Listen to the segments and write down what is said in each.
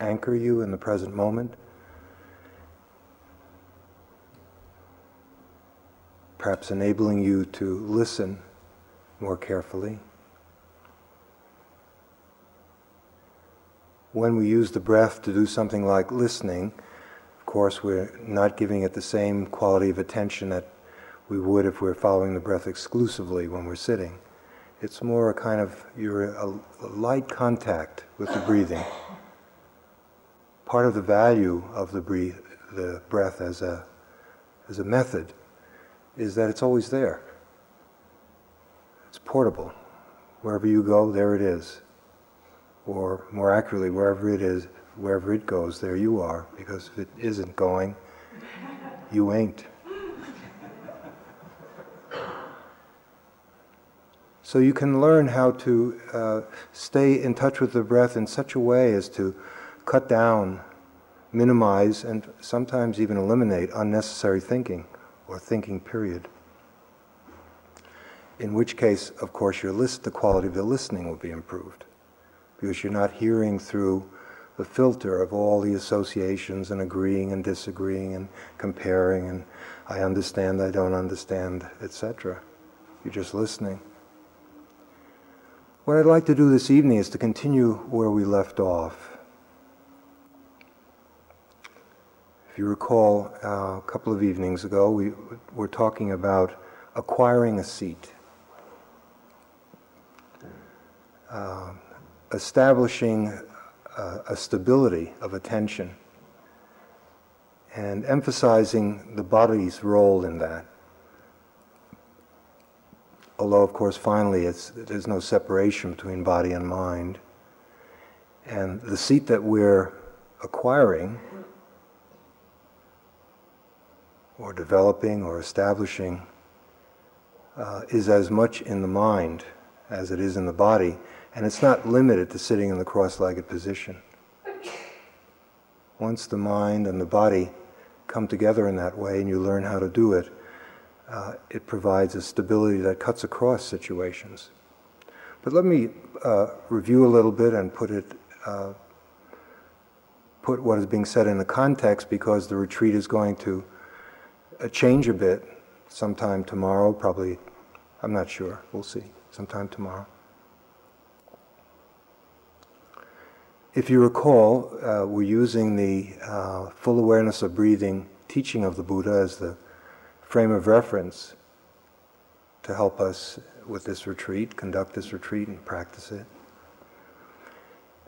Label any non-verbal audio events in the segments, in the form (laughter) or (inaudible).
anchor you in the present moment. Perhaps enabling you to listen more carefully. When we use the breath to do something like listening, of course, we're not giving it the same quality of attention that we would if we're following the breath exclusively when we're sitting. It's more a kind of you're a, a light contact with the breathing. Part of the value of the breathe, the breath as a as a method, is that it's always there. It's portable. Wherever you go, there it is. Or more accurately, wherever it is, wherever it goes, there you are. Because if it isn't going, you ain't. So you can learn how to uh, stay in touch with the breath in such a way as to cut down, minimize, and sometimes even eliminate unnecessary thinking or thinking period. In which case, of course, your list, the quality of the listening will be improved because you're not hearing through the filter of all the associations and agreeing and disagreeing and comparing and I understand, I don't understand, etc. You're just listening. What I'd like to do this evening is to continue where we left off. If you recall, uh, a couple of evenings ago, we were talking about acquiring a seat, uh, establishing uh, a stability of attention, and emphasizing the body's role in that although of course finally there's no separation between body and mind. And the seat that we're acquiring or developing or establishing uh, is as much in the mind as it is in the body, and it's not limited to sitting in the cross legged position. Once the mind and the body come together in that way and you learn how to do it, uh, it provides a stability that cuts across situations. But let me uh, review a little bit and put it, uh, put what is being said in the context because the retreat is going to change a bit sometime tomorrow, probably, I'm not sure, we'll see, sometime tomorrow. If you recall, uh, we're using the uh, full awareness of breathing teaching of the Buddha as the frame of reference to help us with this retreat, conduct this retreat, and practice it.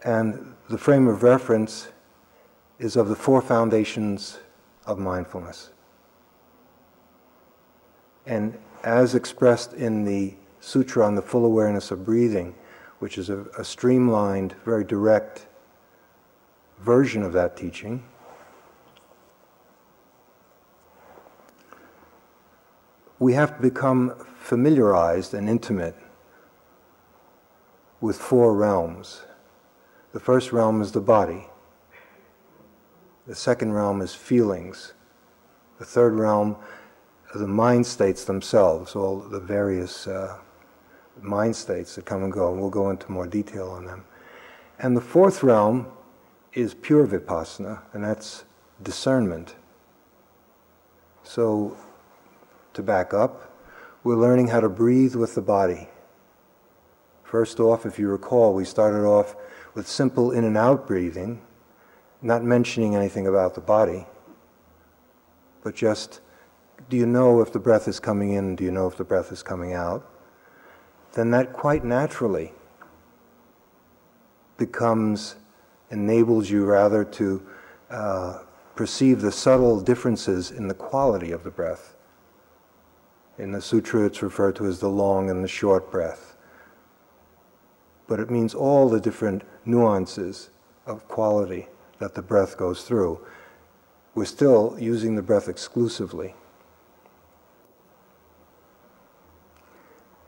And the frame of reference is of the four foundations of mindfulness. And as expressed in the Sutra on the Full Awareness of Breathing, which is a, a streamlined, very direct version of that teaching, we have to become familiarized and intimate with four realms. The first realm is the body. The second realm is feelings. The third realm the mind states themselves, all the various uh, mind states that come and go, and we'll go into more detail on them. And the fourth realm is pure vipassana, and that's discernment. So to back up, we're learning how to breathe with the body. First off, if you recall, we started off with simple in and out breathing, not mentioning anything about the body, but just do you know if the breath is coming in? Do you know if the breath is coming out? Then that quite naturally becomes, enables you rather to uh, perceive the subtle differences in the quality of the breath. In the sutra, it's referred to as the long and the short breath. But it means all the different nuances of quality that the breath goes through. We're still using the breath exclusively.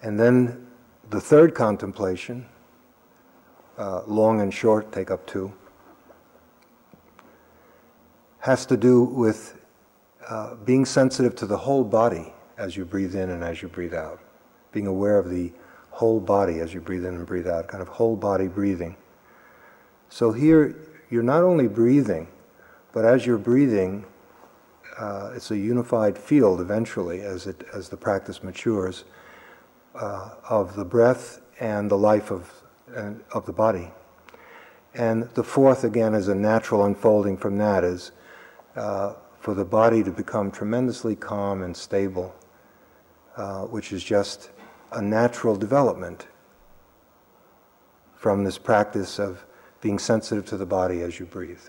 And then the third contemplation, uh, long and short take up two, has to do with uh, being sensitive to the whole body as you breathe in and as you breathe out. Being aware of the whole body as you breathe in and breathe out, kind of whole body breathing. So here you're not only breathing, but as you're breathing, uh, it's a unified field eventually as, it, as the practice matures uh, of the breath and the life of, uh, of the body. And the fourth, again, is a natural unfolding from that, is uh, for the body to become tremendously calm and stable, uh, which is just a natural development from this practice of being sensitive to the body as you breathe.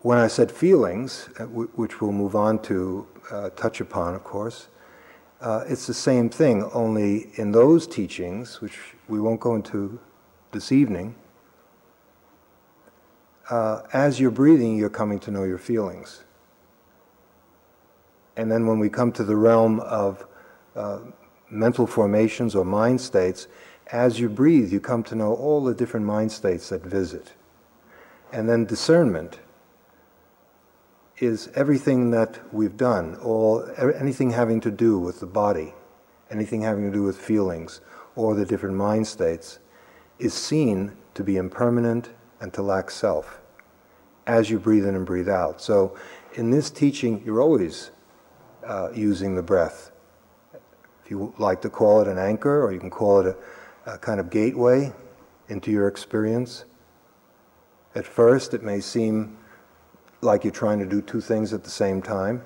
When I said feelings, uh, which we'll move on to uh, touch upon, of course, uh, it's the same thing, only in those teachings, which we won't go into this evening, uh, as you're breathing, you're coming to know your feelings. And then when we come to the realm of uh, mental formations or mind states, as you breathe, you come to know all the different mind states that visit. And then discernment is everything that we've done, all, anything having to do with the body, anything having to do with feelings or the different mind states, is seen to be impermanent and to lack self as you breathe in and breathe out. So, in this teaching, you're always uh, using the breath. If you like to call it an anchor, or you can call it a, a kind of gateway into your experience. At first, it may seem like you're trying to do two things at the same time.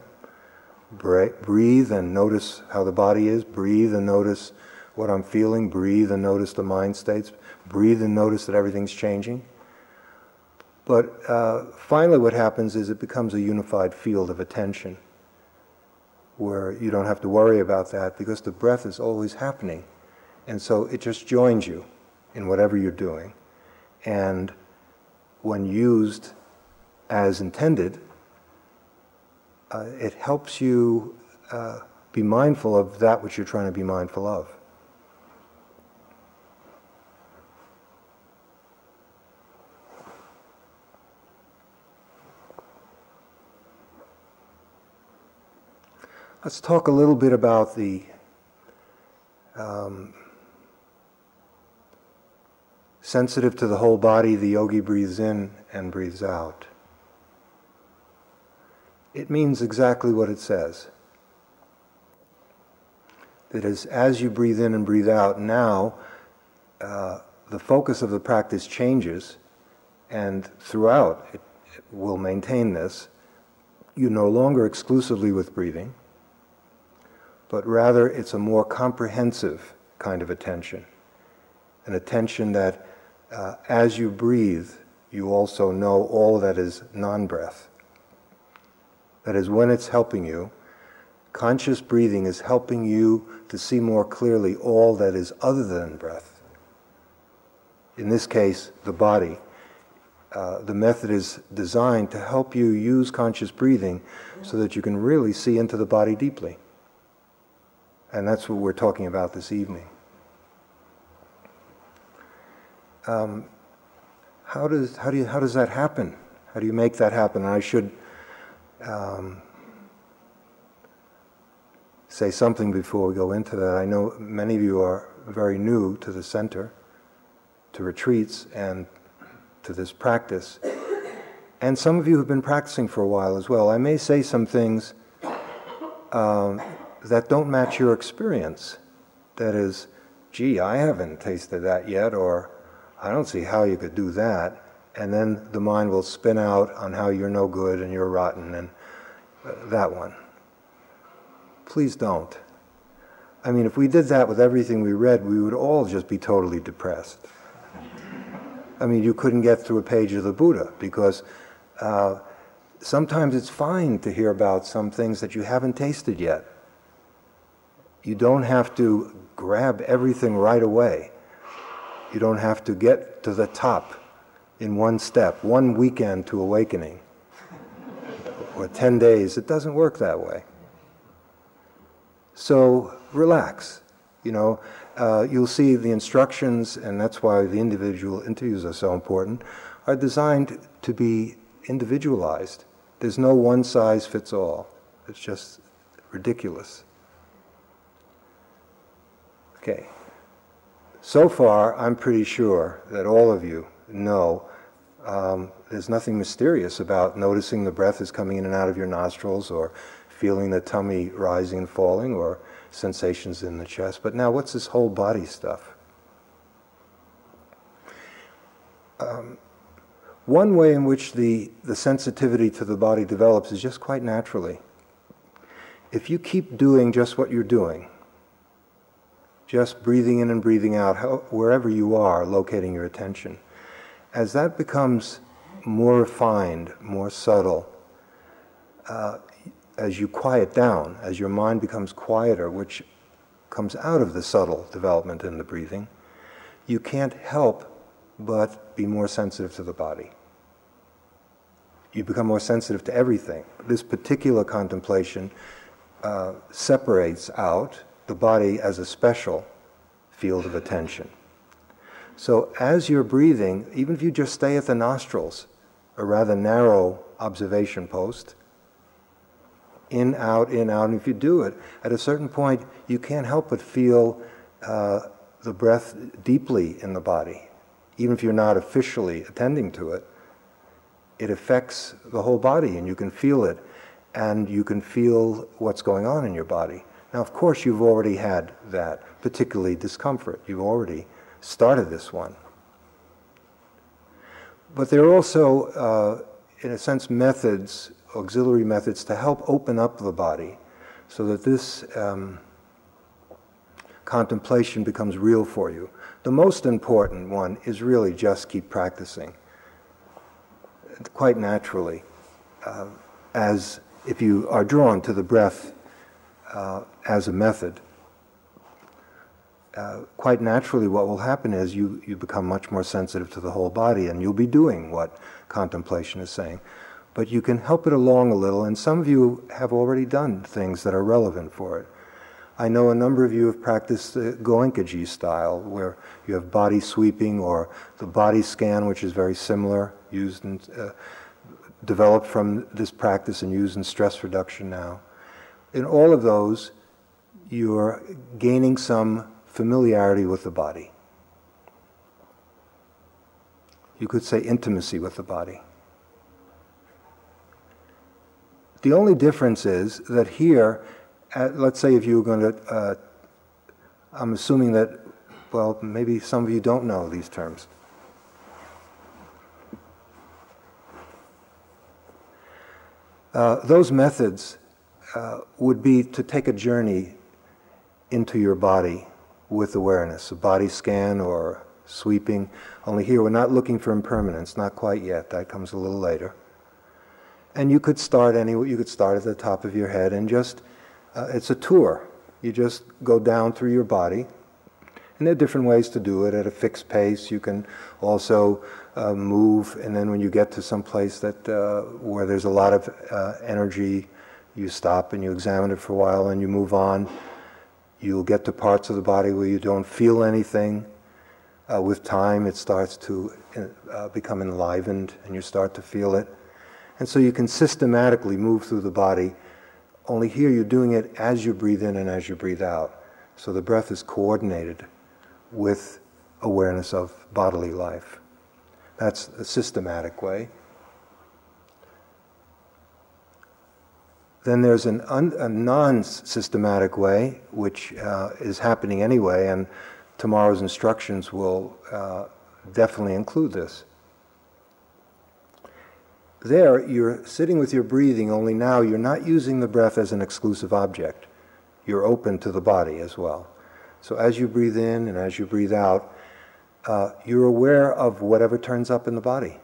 Breathe and notice how the body is. Breathe and notice what I'm feeling. Breathe and notice the mind states. Breathe and notice that everything's changing. But uh, finally, what happens is it becomes a unified field of attention where you don't have to worry about that because the breath is always happening. And so it just joins you in whatever you're doing. And when used as intended, uh, it helps you uh, be mindful of that which you're trying to be mindful of. Let's talk a little bit about the um, sensitive to the whole body, the yogi breathes in and breathes out. It means exactly what it says. That is, as you breathe in and breathe out, now uh, the focus of the practice changes, and throughout it, it will maintain this. You're no longer exclusively with breathing but rather it's a more comprehensive kind of attention. An attention that uh, as you breathe, you also know all that is non breath. That is, when it's helping you, conscious breathing is helping you to see more clearly all that is other than breath. In this case, the body. Uh, the method is designed to help you use conscious breathing so that you can really see into the body deeply. And that's what we're talking about this evening. Um, how, does, how, do you, how does that happen? How do you make that happen? And I should um, say something before we go into that. I know many of you are very new to the center, to retreats, and to this practice. And some of you have been practicing for a while as well. I may say some things um, that don't match your experience. That is, gee, I haven't tasted that yet, or I don't see how you could do that. And then the mind will spin out on how you're no good and you're rotten and uh, that one. Please don't. I mean, if we did that with everything we read, we would all just be totally depressed. I mean, you couldn't get through a page of the Buddha because uh, sometimes it's fine to hear about some things that you haven't tasted yet. You don't have to grab everything right away. You don't have to get to the top in one step, one weekend to awakening, or 10 days. It doesn't work that way. So relax. You know, uh, you'll see the instructions, and that's why the individual interviews are so important, are designed to be individualized. There's no one size fits all. It's just ridiculous. Okay. so far, I'm pretty sure that all of you know um, there's nothing mysterious about noticing the breath is coming in and out of your nostrils or feeling the tummy rising and falling or sensations in the chest. But now, what's this whole body stuff? Um, one way in which the, the sensitivity to the body develops is just quite naturally. If you keep doing just what you're doing, just breathing in and breathing out, how, wherever you are, locating your attention, as that becomes more refined, more subtle, uh, as you quiet down, as your mind becomes quieter, which comes out of the subtle development in the breathing, you can't help but be more sensitive to the body. You become more sensitive to everything. This particular contemplation uh, separates out the body as a special field of attention. So as you're breathing, even if you just stay at the nostrils, a rather narrow observation post, in, out, in, out, and if you do it, at a certain point, you can't help but feel uh, the breath deeply in the body. Even if you're not officially attending to it, it affects the whole body and you can feel it and you can feel what's going on in your body. Now, of course, you've already had that, particularly discomfort. You've already started this one. But there are also, uh, in a sense, methods, auxiliary methods, to help open up the body so that this um, contemplation becomes real for you. The most important one is really just keep practicing quite naturally, uh, as if you are drawn to the breath uh, as a method, uh, quite naturally, what will happen is you, you become much more sensitive to the whole body and you'll be doing what contemplation is saying. But you can help it along a little, and some of you have already done things that are relevant for it. I know a number of you have practiced the Goenkaji style, where you have body sweeping or the body scan, which is very similar, used and uh, developed from this practice and used in stress reduction now. In all of those, you're gaining some familiarity with the body. You could say intimacy with the body. The only difference is that here, let's say if you were going to, uh, I'm assuming that, well, maybe some of you don't know these terms. Uh, those methods uh, would be to take a journey into your body with awareness, a body scan or sweeping. Only here we're not looking for impermanence, not quite yet. That comes a little later. And you could start anywhere. You could start at the top of your head and just uh, it's a tour. You just go down through your body. And there are different ways to do it at a fixed pace. You can also uh, move, and then when you get to some place that uh, where there's a lot of uh, energy, you stop and you examine it for a while, and you move on. You'll get to parts of the body where you don't feel anything. Uh, with time, it starts to uh, become enlivened, and you start to feel it. And so you can systematically move through the body only here you're doing it as you breathe in and as you breathe out. So the breath is coordinated with awareness of bodily life. That's a systematic way. Then there's an un, a non systematic way, which uh, is happening anyway, and tomorrow's instructions will uh, definitely include this. There, you're sitting with your breathing, only now you're not using the breath as an exclusive object. You're open to the body as well. So as you breathe in and as you breathe out, uh, you're aware of whatever turns up in the body.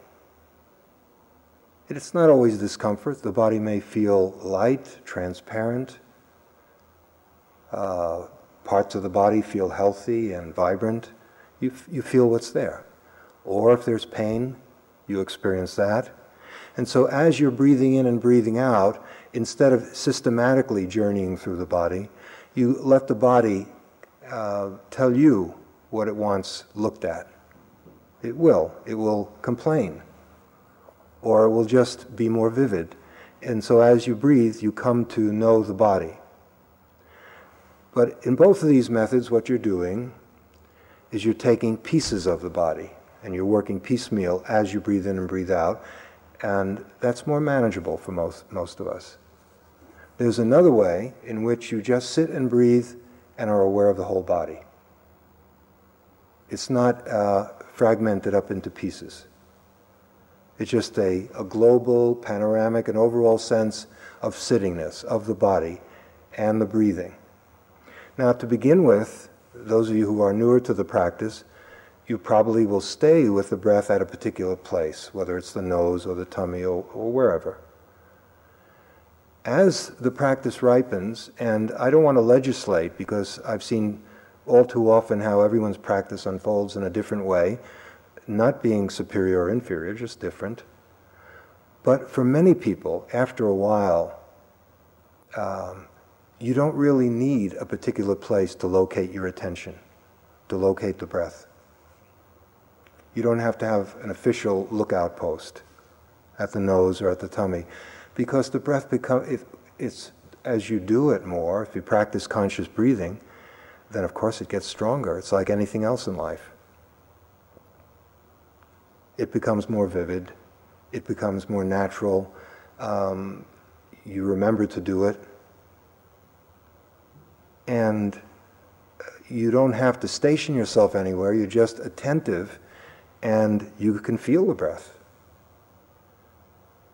It's not always discomfort. The body may feel light, transparent. Uh, parts of the body feel healthy and vibrant. You, f- you feel what's there. Or if there's pain, you experience that. And so, as you're breathing in and breathing out, instead of systematically journeying through the body, you let the body uh, tell you what it wants looked at. It will. It will complain. Or it will just be more vivid. And so, as you breathe, you come to know the body. But in both of these methods, what you're doing is you're taking pieces of the body and you're working piecemeal as you breathe in and breathe out, and that's more manageable for most, most of us. There's another way in which you just sit and breathe and are aware of the whole body. It's not uh, fragmented up into pieces. It's just a, a global, panoramic, and overall sense of sittingness of the body and the breathing. Now, to begin with, those of you who are newer to the practice, you probably will stay with the breath at a particular place, whether it's the nose or the tummy or, or wherever. As the practice ripens, and I don't want to legislate because I've seen all too often how everyone's practice unfolds in a different way, not being superior or inferior, just different. But for many people, after a while, um, you don't really need a particular place to locate your attention, to locate the breath. You don't have to have an official lookout post at the nose or at the tummy, because the breath becomes, it, it's as you do it more, if you practice conscious breathing, then of course it gets stronger. It's like anything else in life. It becomes more vivid, it becomes more natural. Um, you remember to do it and you don't have to station yourself anywhere, you're just attentive and you can feel the breath.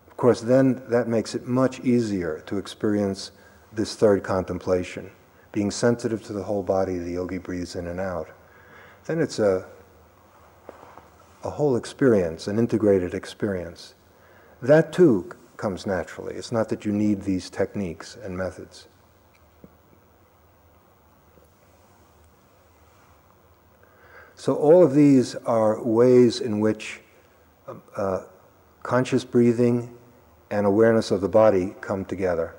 Of course, then that makes it much easier to experience this third contemplation, being sensitive to the whole body the yogi breathes in and out. Then it's a, a whole experience, an integrated experience. That too comes naturally. It's not that you need these techniques and methods. So, all of these are ways in which uh, conscious breathing and awareness of the body come together.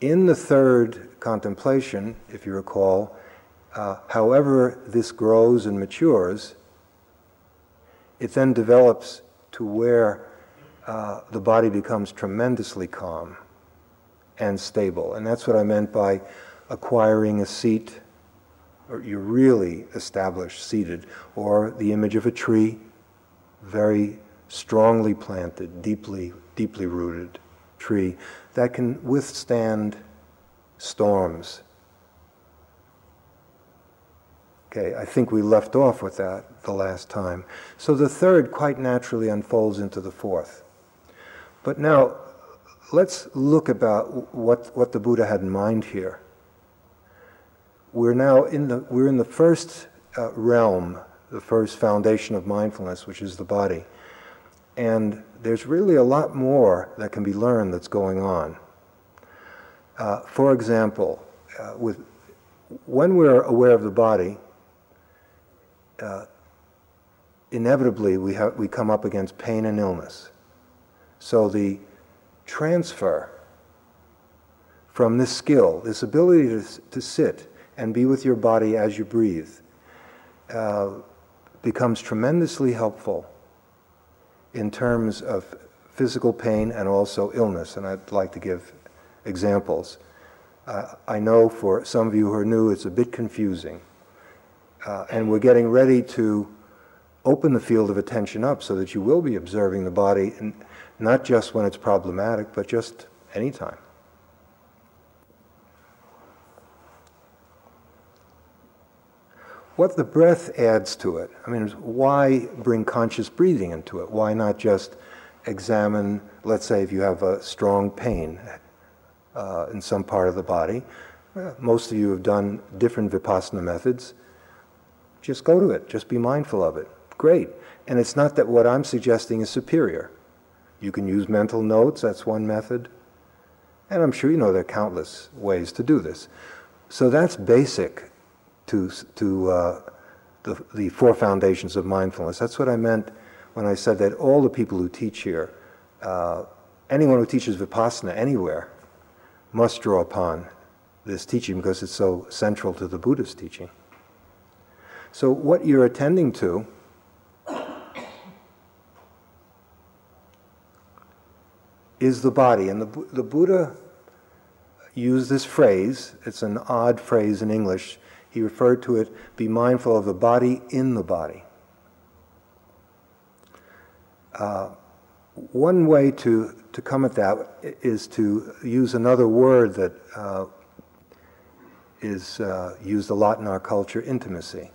In the third contemplation, if you recall, uh, however this grows and matures, it then develops to where uh, the body becomes tremendously calm and stable. And that's what I meant by acquiring a seat or you're really established, seated, or the image of a tree, very strongly planted, deeply, deeply rooted tree that can withstand storms. Okay, I think we left off with that the last time. So the third quite naturally unfolds into the fourth. But now, let's look about what, what the Buddha had in mind here we're now in the we're in the first uh, realm, the first foundation of mindfulness, which is the body, and there's really a lot more that can be learned that's going on. Uh, for example, uh, with when we're aware of the body, uh, inevitably we have we come up against pain and illness. So the transfer from this skill, this ability to, to sit and be with your body as you breathe uh, becomes tremendously helpful in terms of physical pain and also illness. And I'd like to give examples. Uh, I know for some of you who are new, it's a bit confusing. Uh, and we're getting ready to open the field of attention up so that you will be observing the body, and not just when it's problematic, but just anytime. what the breath adds to it. I mean, why bring conscious breathing into it? Why not just examine, let's say, if you have a strong pain uh, in some part of the body? Uh, most of you have done different vipassana methods. Just go to it, just be mindful of it. Great. And it's not that what I'm suggesting is superior. You can use mental notes, that's one method. And I'm sure you know there are countless ways to do this. So that's basic to, to uh, the, the four foundations of mindfulness. That's what I meant when I said that all the people who teach here, uh, anyone who teaches Vipassana anywhere, must draw upon this teaching because it's so central to the Buddhist teaching. So, what you're attending to is the body. And the, the Buddha used this phrase, it's an odd phrase in English He referred to it, be mindful of the body in the body. Uh, one way to, to come at that is to use another word that uh, is uh, used a lot in our culture intimacy.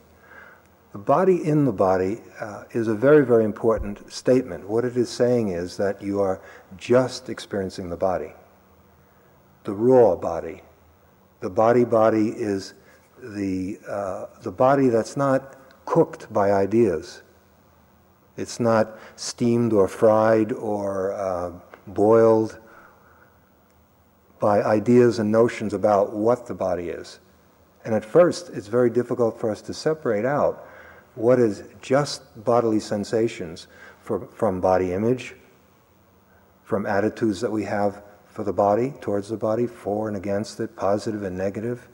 The body in the body uh, is a very, very important statement. What it is saying is that you are just experiencing the body, the raw body. The body body is the, uh, the body that's not cooked by ideas it's not steamed or fried or uh, boiled by ideas and notions about what the body is. And at first, it's very difficult for us to separate out what is just bodily sensations for, from body image, from attitudes that we have for the body, towards the body, for and against it, positive and negative.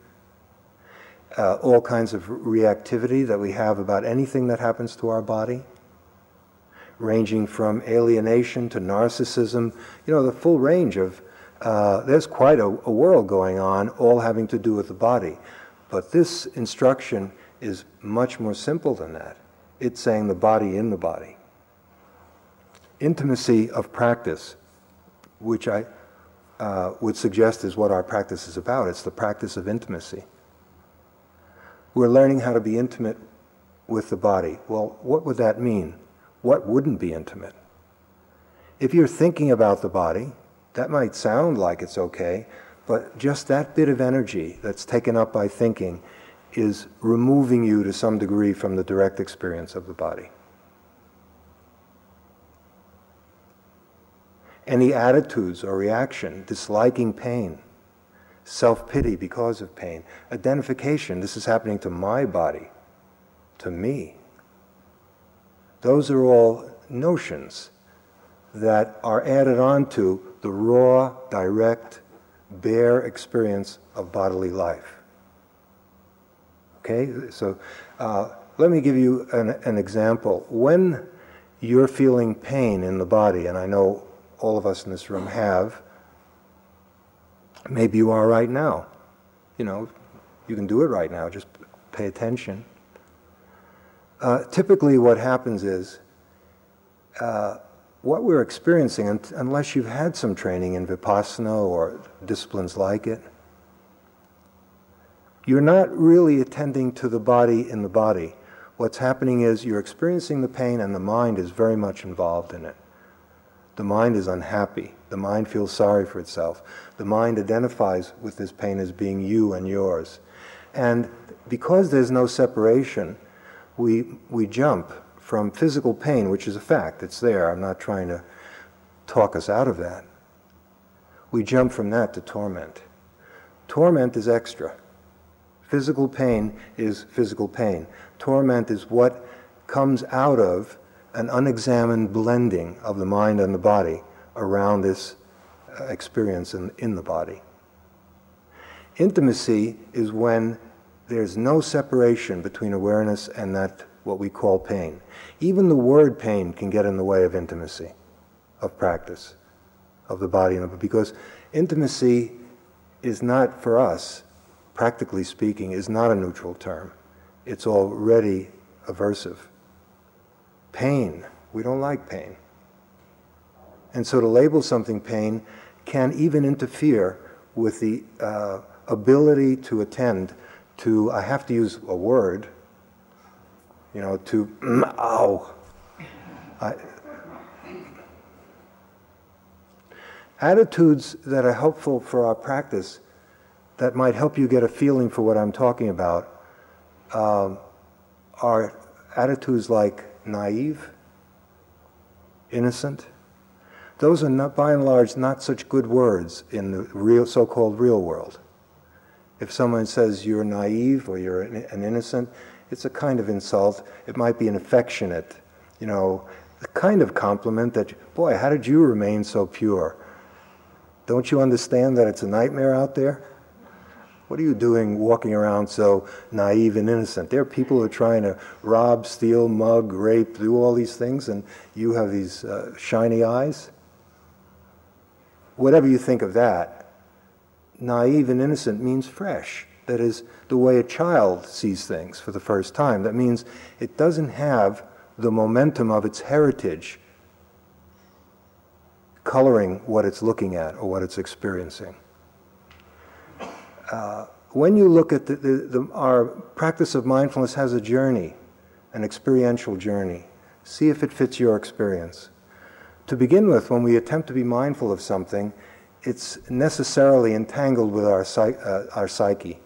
Uh, all kinds of reactivity that we have about anything that happens to our body ranging from alienation to narcissism, you know, the full range of, uh, there's quite a, a world going on, all having to do with the body. But this instruction is much more simple than that. It's saying the body in the body. Intimacy of practice, which I uh, would suggest is what our practice is about. It's the practice of intimacy. We're learning how to be intimate with the body. Well, what would that mean? what wouldn't be intimate? If you're thinking about the body, that might sound like it's okay, but just that bit of energy that's taken up by thinking is removing you to some degree from the direct experience of the body. Any attitudes or reaction, disliking pain, self pity because of pain, identification, this is happening to my body, to me. Those are all notions that are added on to the raw, direct, bare experience of bodily life. Okay, so uh, let me give you an, an example. When you're feeling pain in the body, and I know all of us in this room have, maybe you are right now. You know, you can do it right now, just pay attention. Uh, typically, what happens is uh, what we're experiencing, unless you've had some training in Vipassana or disciplines like it, you're not really attending to the body in the body. What's happening is you're experiencing the pain, and the mind is very much involved in it. The mind is unhappy. The mind feels sorry for itself. The mind identifies with this pain as being you and yours. And because there's no separation, we, we jump from physical pain, which is a fact, it's there. I'm not trying to talk us out of that. We jump from that to torment. Torment is extra. Physical pain is physical pain. Torment is what comes out of an unexamined blending of the mind and the body around this uh, experience in, in the body. Intimacy is when there's no separation between awareness and that what we call pain. Even the word pain can get in the way of intimacy, of practice, of the body, because intimacy is not for us, practically speaking, is not a neutral term. It's already aversive. Pain, we don't like pain. And so to label something pain can even interfere with the uh, ability to attend to, I have to use a word, you know, to, mm, (clears throat) ow. I, attitudes that are helpful for our practice that might help you get a feeling for what I'm talking about um, are attitudes like naive, innocent. Those are not, by and large, not such good words in the real, so-called real world. If someone says you're naive or you're an innocent, it's a kind of insult. It might be an affectionate, you know, the kind of compliment that, boy, how did you remain so pure? Don't you understand that it's a nightmare out there? What are you doing walking around so naive and innocent? There are people who are trying to rob, steal, mug, rape, do all these things, and you have these uh, shiny eyes? Whatever you think of that, naive and innocent means fresh. That is the way a child sees things for the first time. That means it doesn't have the momentum of its heritage coloring what it's looking at or what it's experiencing. Uh, when you look at the, the, the, our practice of mindfulness has a journey, an experiential journey. See if it fits your experience. To begin with, when we attempt to be mindful of something, it's necessarily entangled with our, uh, our psyche.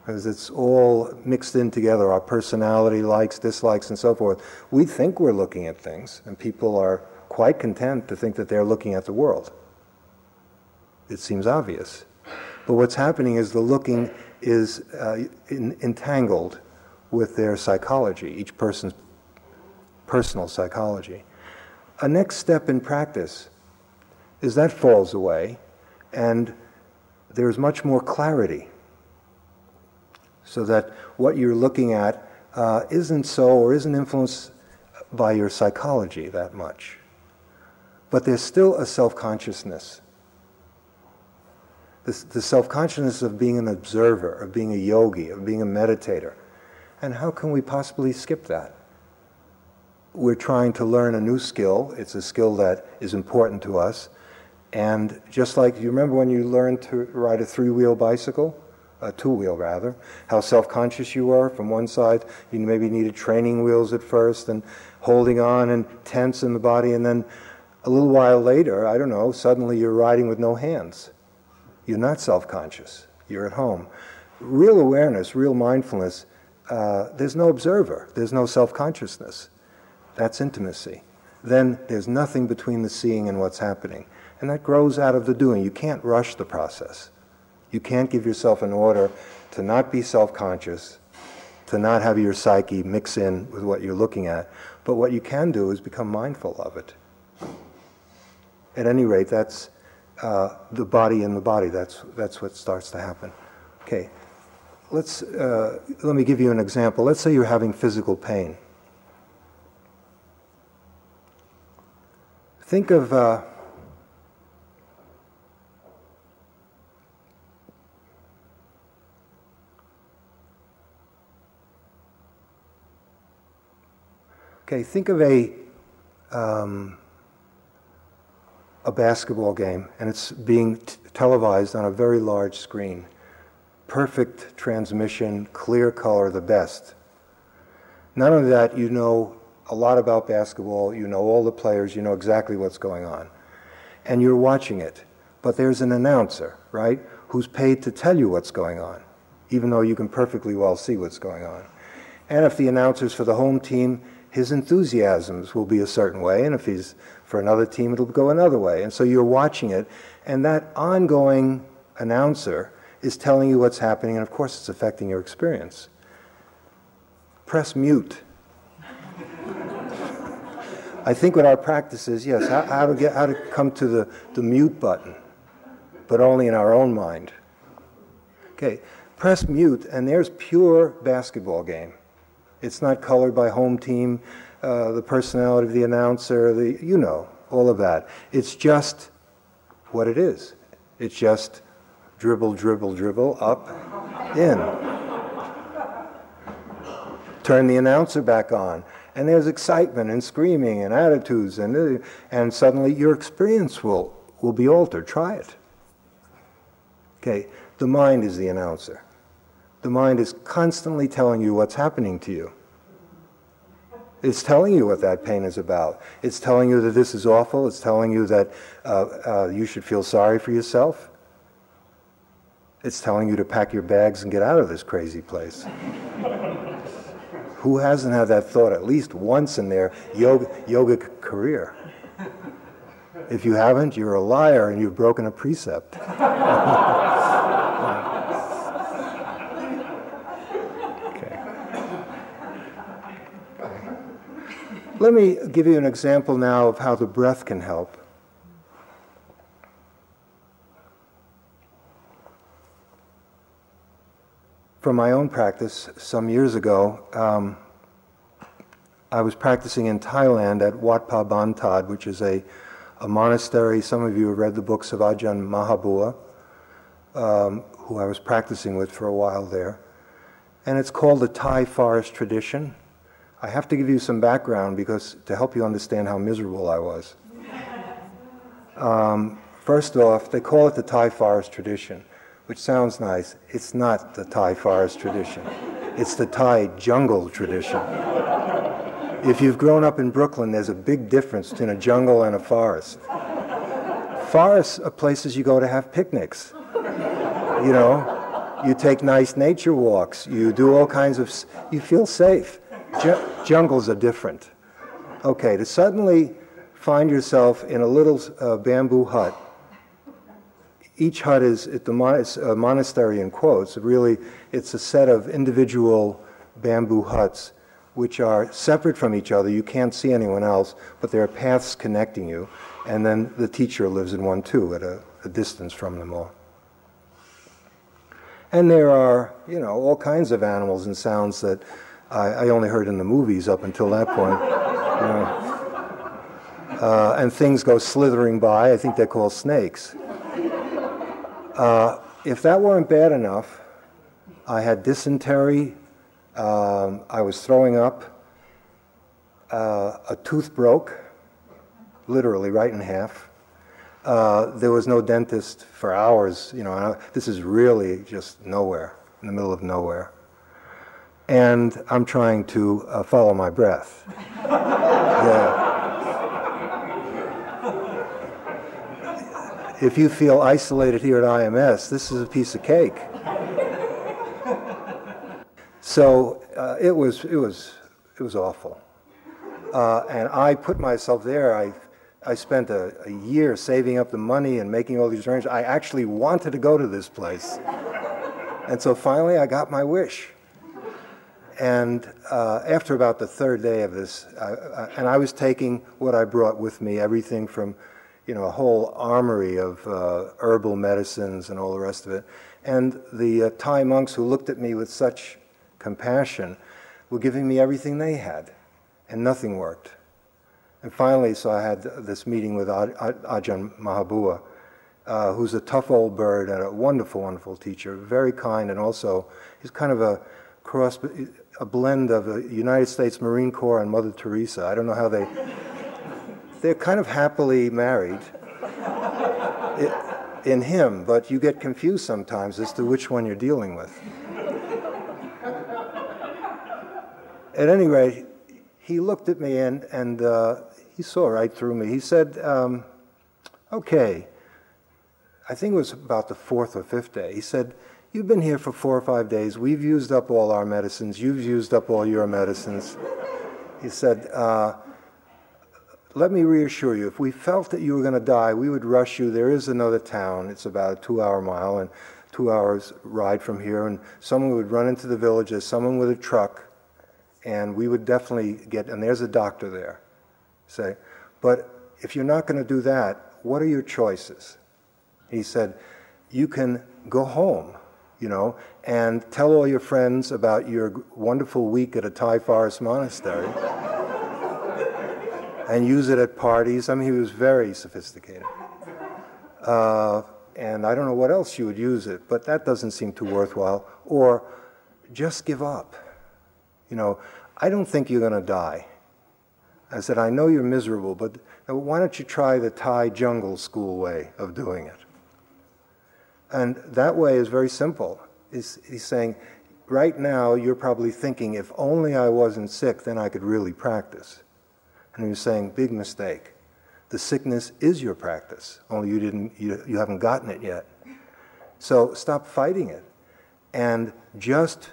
Because it's all mixed in together, our personality, likes, dislikes, and so forth. We think we're looking at things, and people are quite content to think that they're looking at the world. It seems obvious. But what's happening is the looking is uh, in, entangled with their psychology, each person's personal psychology. A next step in practice is that falls away and there's much more clarity. So that what you're looking at uh, isn't so or isn't influenced by your psychology that much. But there's still a self consciousness. The self consciousness of being an observer, of being a yogi, of being a meditator. And how can we possibly skip that? We're trying to learn a new skill. It's a skill that is important to us. And just like you remember when you learned to ride a three wheel bicycle, a two wheel rather, how self conscious you were from one side. You maybe needed training wheels at first and holding on and tense in the body. And then a little while later, I don't know, suddenly you're riding with no hands. You're not self conscious, you're at home. Real awareness, real mindfulness, uh, there's no observer, there's no self consciousness. That's intimacy. Then there's nothing between the seeing and what's happening. And that grows out of the doing. You can't rush the process. You can't give yourself an order to not be self conscious, to not have your psyche mix in with what you're looking at. But what you can do is become mindful of it. At any rate, that's uh, the body in the body. That's, that's what starts to happen. Okay, let's, uh, let me give you an example. Let's say you're having physical pain. Think of uh, Okay, think of a um, a basketball game, and it's being televised on a very large screen. Perfect transmission, clear color, the best. Not only that, you know a lot about basketball, you know all the players, you know exactly what's going on. And you're watching it. But there's an announcer, right, who's paid to tell you what's going on, even though you can perfectly well see what's going on. And if the announcer's for the home team, his enthusiasms will be a certain way, and if he's for another team, it'll go another way. And so you're watching it, and that ongoing announcer is telling you what's happening, and of course, it's affecting your experience. Press mute. I think what our practice is, yes, how, how, to get how to come to the, the mute button, but only in our own mind. Okay, press mute, and there's pure basketball game. It's not colored by home team, uh, the personality of the announcer, the you know all of that. It's just what it is. It's just dribble, dribble, dribble, up, in. Turn the announcer back on, and there's excitement and screaming and attitudes, and and suddenly your experience will will be altered. Try it. Okay, the mind is the announcer. The mind is constantly telling you what's happening to you. It's telling you what that pain is about. It's telling you that this is awful. It's telling you that uh, uh, you should feel sorry for yourself. It's telling you to pack your bags and get out of this crazy place. Who hasn't had that thought at least once in their yoga, yogic career? If you haven't, you're a liar and you've broken a precept. (laughs) Let me give you an example now of how the breath can help. From my own practice, some years ago, um, I was practicing in Thailand at Wat Pa Ban Thad, which is a, a monastery. Some of you have read the books of Ajahn Mahabua, um, who I was practicing with for a while there. And it's called the Thai forest tradition. I have to give you some background because to help you understand how miserable I was. Um, first off, they call it the Thai forest tradition, which sounds nice. It's not the Thai forest tradition. It's the Thai jungle tradition. If you've grown up in Brooklyn, there's a big difference between a jungle and a forest. Forests are places you go to have picnics. You know, you take nice nature walks, you do all kinds of, you feel safe. Ju- jungles are different. Okay, to suddenly find yourself in a little uh, bamboo hut. Each hut is at the mon- monastery in quotes. Really, it's a set of individual bamboo huts which are separate from each other. You can't see anyone else, but there are paths connecting you. And then the teacher lives in one too, at a, a distance from them all. And there are, you know, all kinds of animals and sounds that I, I only heard in the movies up until that point. Uh, and things go slithering by. I think they're called snakes. Uh, if that weren't bad enough, I had dysentery. Um, I was throwing up. Uh, a tooth broke, literally right in half. Uh, there was no dentist for hours. You know, this is really just nowhere, in the middle of nowhere and I'm trying to uh, follow my breath. (laughs) yeah. If you feel isolated here at IMS, this is a piece of cake. So uh, it was it was it was awful, uh, and I put myself there. I I spent a, a year saving up the money and making all these arrangements. I actually wanted to go to this place, and so finally I got my wish. And uh, after about the third day of this, and I was taking what I brought with me, everything from, you know, a whole armory of uh, herbal medicines and all the rest of it. And the uh, Thai monks who looked at me with such compassion were giving me everything they had, and nothing worked. And finally, so I had this meeting with Ajahn Mahabua, uh, who's a tough old bird and a wonderful, wonderful teacher, very kind, and also he's kind of a cross a blend of the United States Marine Corps and Mother Teresa. I don't know how they. They're kind of happily married in him, but you get confused sometimes as to which one you're dealing with. At any rate, he looked at me and, and uh, he saw right through me. He said, um, Okay, I think it was about the fourth or fifth day. He said, You've been here for four or five days. We've used up all our medicines. You've used up all your medicines. He said, uh, Let me reassure you, if we felt that you were going to die, we would rush you. There is another town. It's about a two hour mile and two hours ride from here. And someone would run into the village as someone with a truck, and we would definitely get, and there's a doctor there. Say, but if you're not going to do that, what are your choices? He said, You can go home you know, and tell all your friends about your wonderful week at a Thai forest monastery. (laughs) and use it at parties. I mean, he was very sophisticated. Uh, and I don't know what else you would use it, but that doesn't seem too worthwhile. Or just give up. You know, I don't think you're going to die. I said, I know you're miserable, but why don't you try the Thai jungle school way of doing it? And that way is very simple. He's, he's saying, right now you're probably thinking, if only I wasn't sick, then I could really practice. And he was saying, big mistake. The sickness is your practice, only you, didn't, you, you haven't gotten it yet. So stop fighting it. And just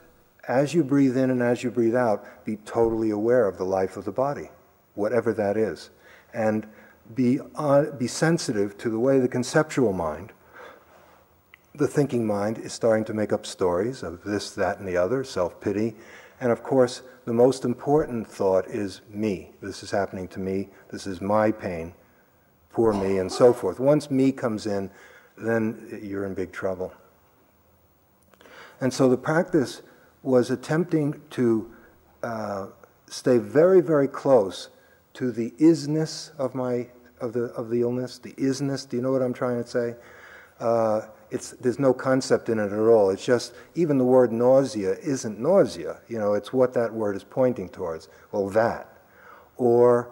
as you breathe in and as you breathe out, be totally aware of the life of the body, whatever that is. And be, on, be sensitive to the way the conceptual mind the thinking mind is starting to make up stories of this, that, and the other, self pity. And of course, the most important thought is me. This is happening to me. This is my pain. Poor me, and so forth. Once me comes in, then you're in big trouble. And so the practice was attempting to uh, stay very, very close to the isness of my of the of the illness, the isness. Do you know what I'm trying to say? Uh, it's, there's no concept in it at all. It's just, even the word nausea isn't nausea. You know, it's what that word is pointing towards. Well, that. Or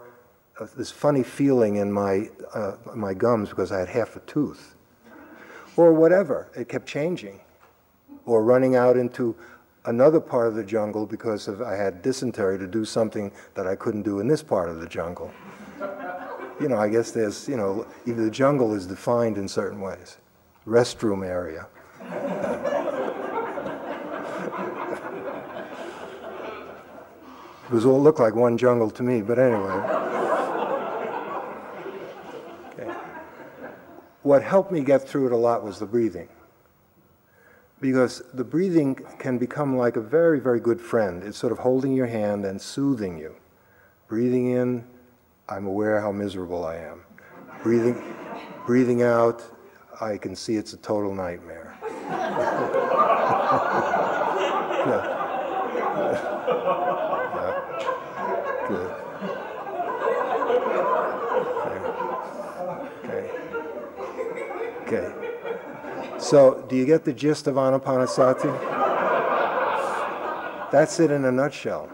uh, this funny feeling in my, uh, my gums because I had half a tooth. Or whatever. It kept changing. Or running out into another part of the jungle because of, I had dysentery to do something that I couldn't do in this part of the jungle. you know, I guess there's, you know, the jungle is defined in certain ways. Restroom area. it was all looked like one jungle to me, but anyway. Okay. What helped me get through it a lot was the breathing because the breathing can become like a very, very good friend. It's sort of holding your hand and soothing you. Breathing in, I'm aware how miserable I am. Breathing, breathing out, I can see it's a total nightmare. (laughs) yeah. Good. Okay. Okay. So, do you get the gist of Anapanasati? That's it in a nutshell.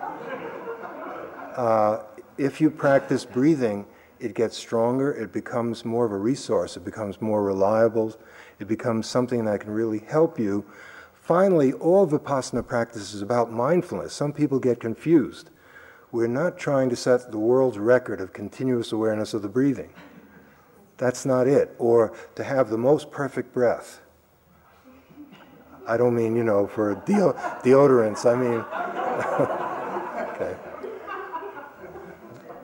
Uh, if you practice breathing, it gets stronger, it becomes more of a resource, it becomes more reliable, it becomes something that can really help you. Finally, all Vipassana practice is about mindfulness. Some people get confused. We're not trying to set the world's record of continuous awareness of the breathing. That's not it. Or to have the most perfect breath. I don't mean, you know, for deo- deodorants. I mean, (laughs) okay.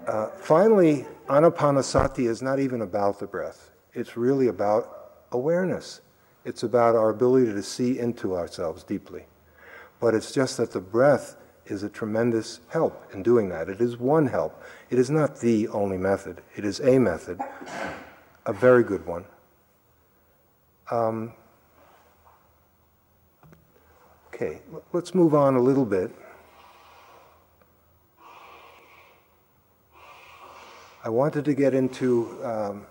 Uh, finally, anapanasati is not even about the breath. It's really about awareness. It's about our ability to see into ourselves deeply. But it's just that the breath is a tremendous help in doing that. It is one help. It is not the only method. It is a method, a very good one. Um, Okay, let's move on a little bit. I wanted to get into. Um,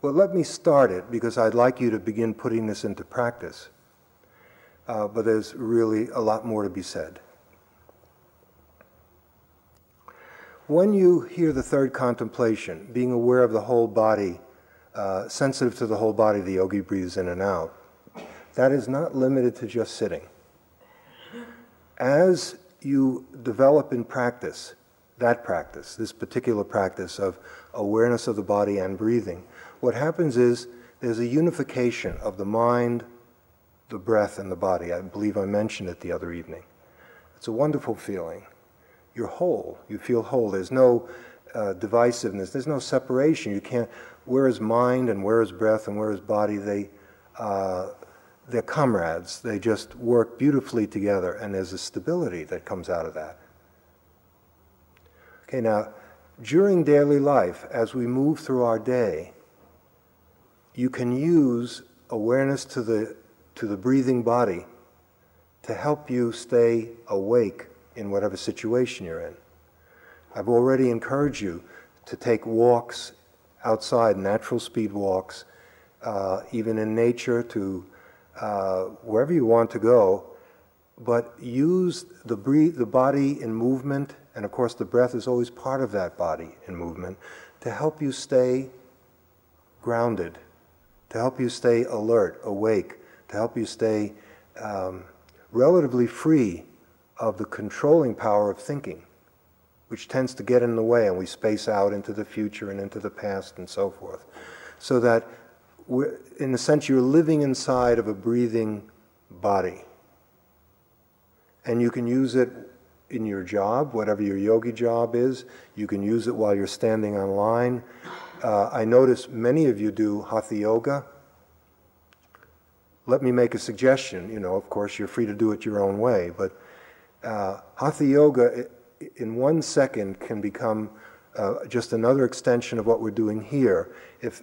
well, let me start it because I'd like you to begin putting this into practice. Uh, but there's really a lot more to be said. When you hear the third contemplation, being aware of the whole body, uh, sensitive to the whole body, the yogi breathes in and out that is not limited to just sitting. As you develop in practice, that practice, this particular practice of awareness of the body and breathing, what happens is there's a unification of the mind, the breath, and the body. I believe I mentioned it the other evening. It's a wonderful feeling. You're whole. You feel whole. There's no uh, divisiveness. There's no separation. You can't. Where is mind and where is breath and where is body? They uh, they're comrades. They just work beautifully together, and there's a stability that comes out of that. Okay, now, during daily life, as we move through our day, you can use awareness to the, to the breathing body to help you stay awake in whatever situation you're in. I've already encouraged you to take walks outside, natural speed walks, uh, even in nature, to uh, wherever you want to go, but use the, breathe, the body in movement, and of course the breath is always part of that body in movement, to help you stay grounded, to help you stay alert, awake, to help you stay um, relatively free of the controlling power of thinking, which tends to get in the way and we space out into the future and into the past and so forth. So that in a sense, you're living inside of a breathing body. And you can use it in your job, whatever your yogi job is. You can use it while you're standing online. Uh, I notice many of you do hatha yoga. Let me make a suggestion. You know, of course, you're free to do it your own way, but uh, hatha yoga in one second can become uh, just another extension of what we're doing here. If